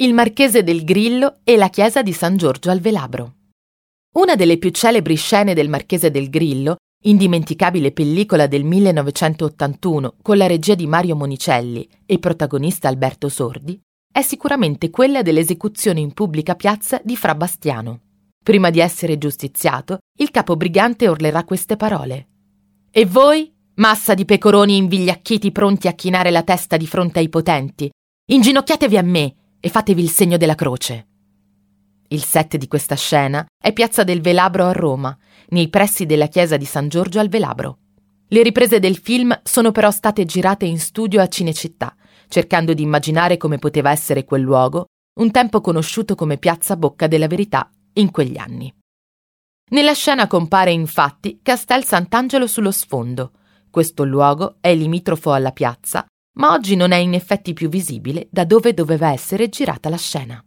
il Marchese del Grillo e la chiesa di San Giorgio al Velabro. Una delle più celebri scene del Marchese del Grillo, indimenticabile pellicola del 1981 con la regia di Mario Monicelli e protagonista Alberto Sordi, è sicuramente quella dell'esecuzione in pubblica piazza di Fra Bastiano. Prima di essere giustiziato, il capo brigante orlerà queste parole. E voi, massa di pecoroni invigliacchiti pronti a chinare la testa di fronte ai potenti, inginocchiatevi a me e fatevi il segno della croce. Il set di questa scena è Piazza del Velabro a Roma, nei pressi della chiesa di San Giorgio al Velabro. Le riprese del film sono però state girate in studio a Cinecittà, cercando di immaginare come poteva essere quel luogo, un tempo conosciuto come Piazza Bocca della Verità in quegli anni. Nella scena compare infatti Castel Sant'Angelo sullo sfondo. Questo luogo è limitrofo alla piazza ma oggi non è in effetti più visibile da dove doveva essere girata la scena.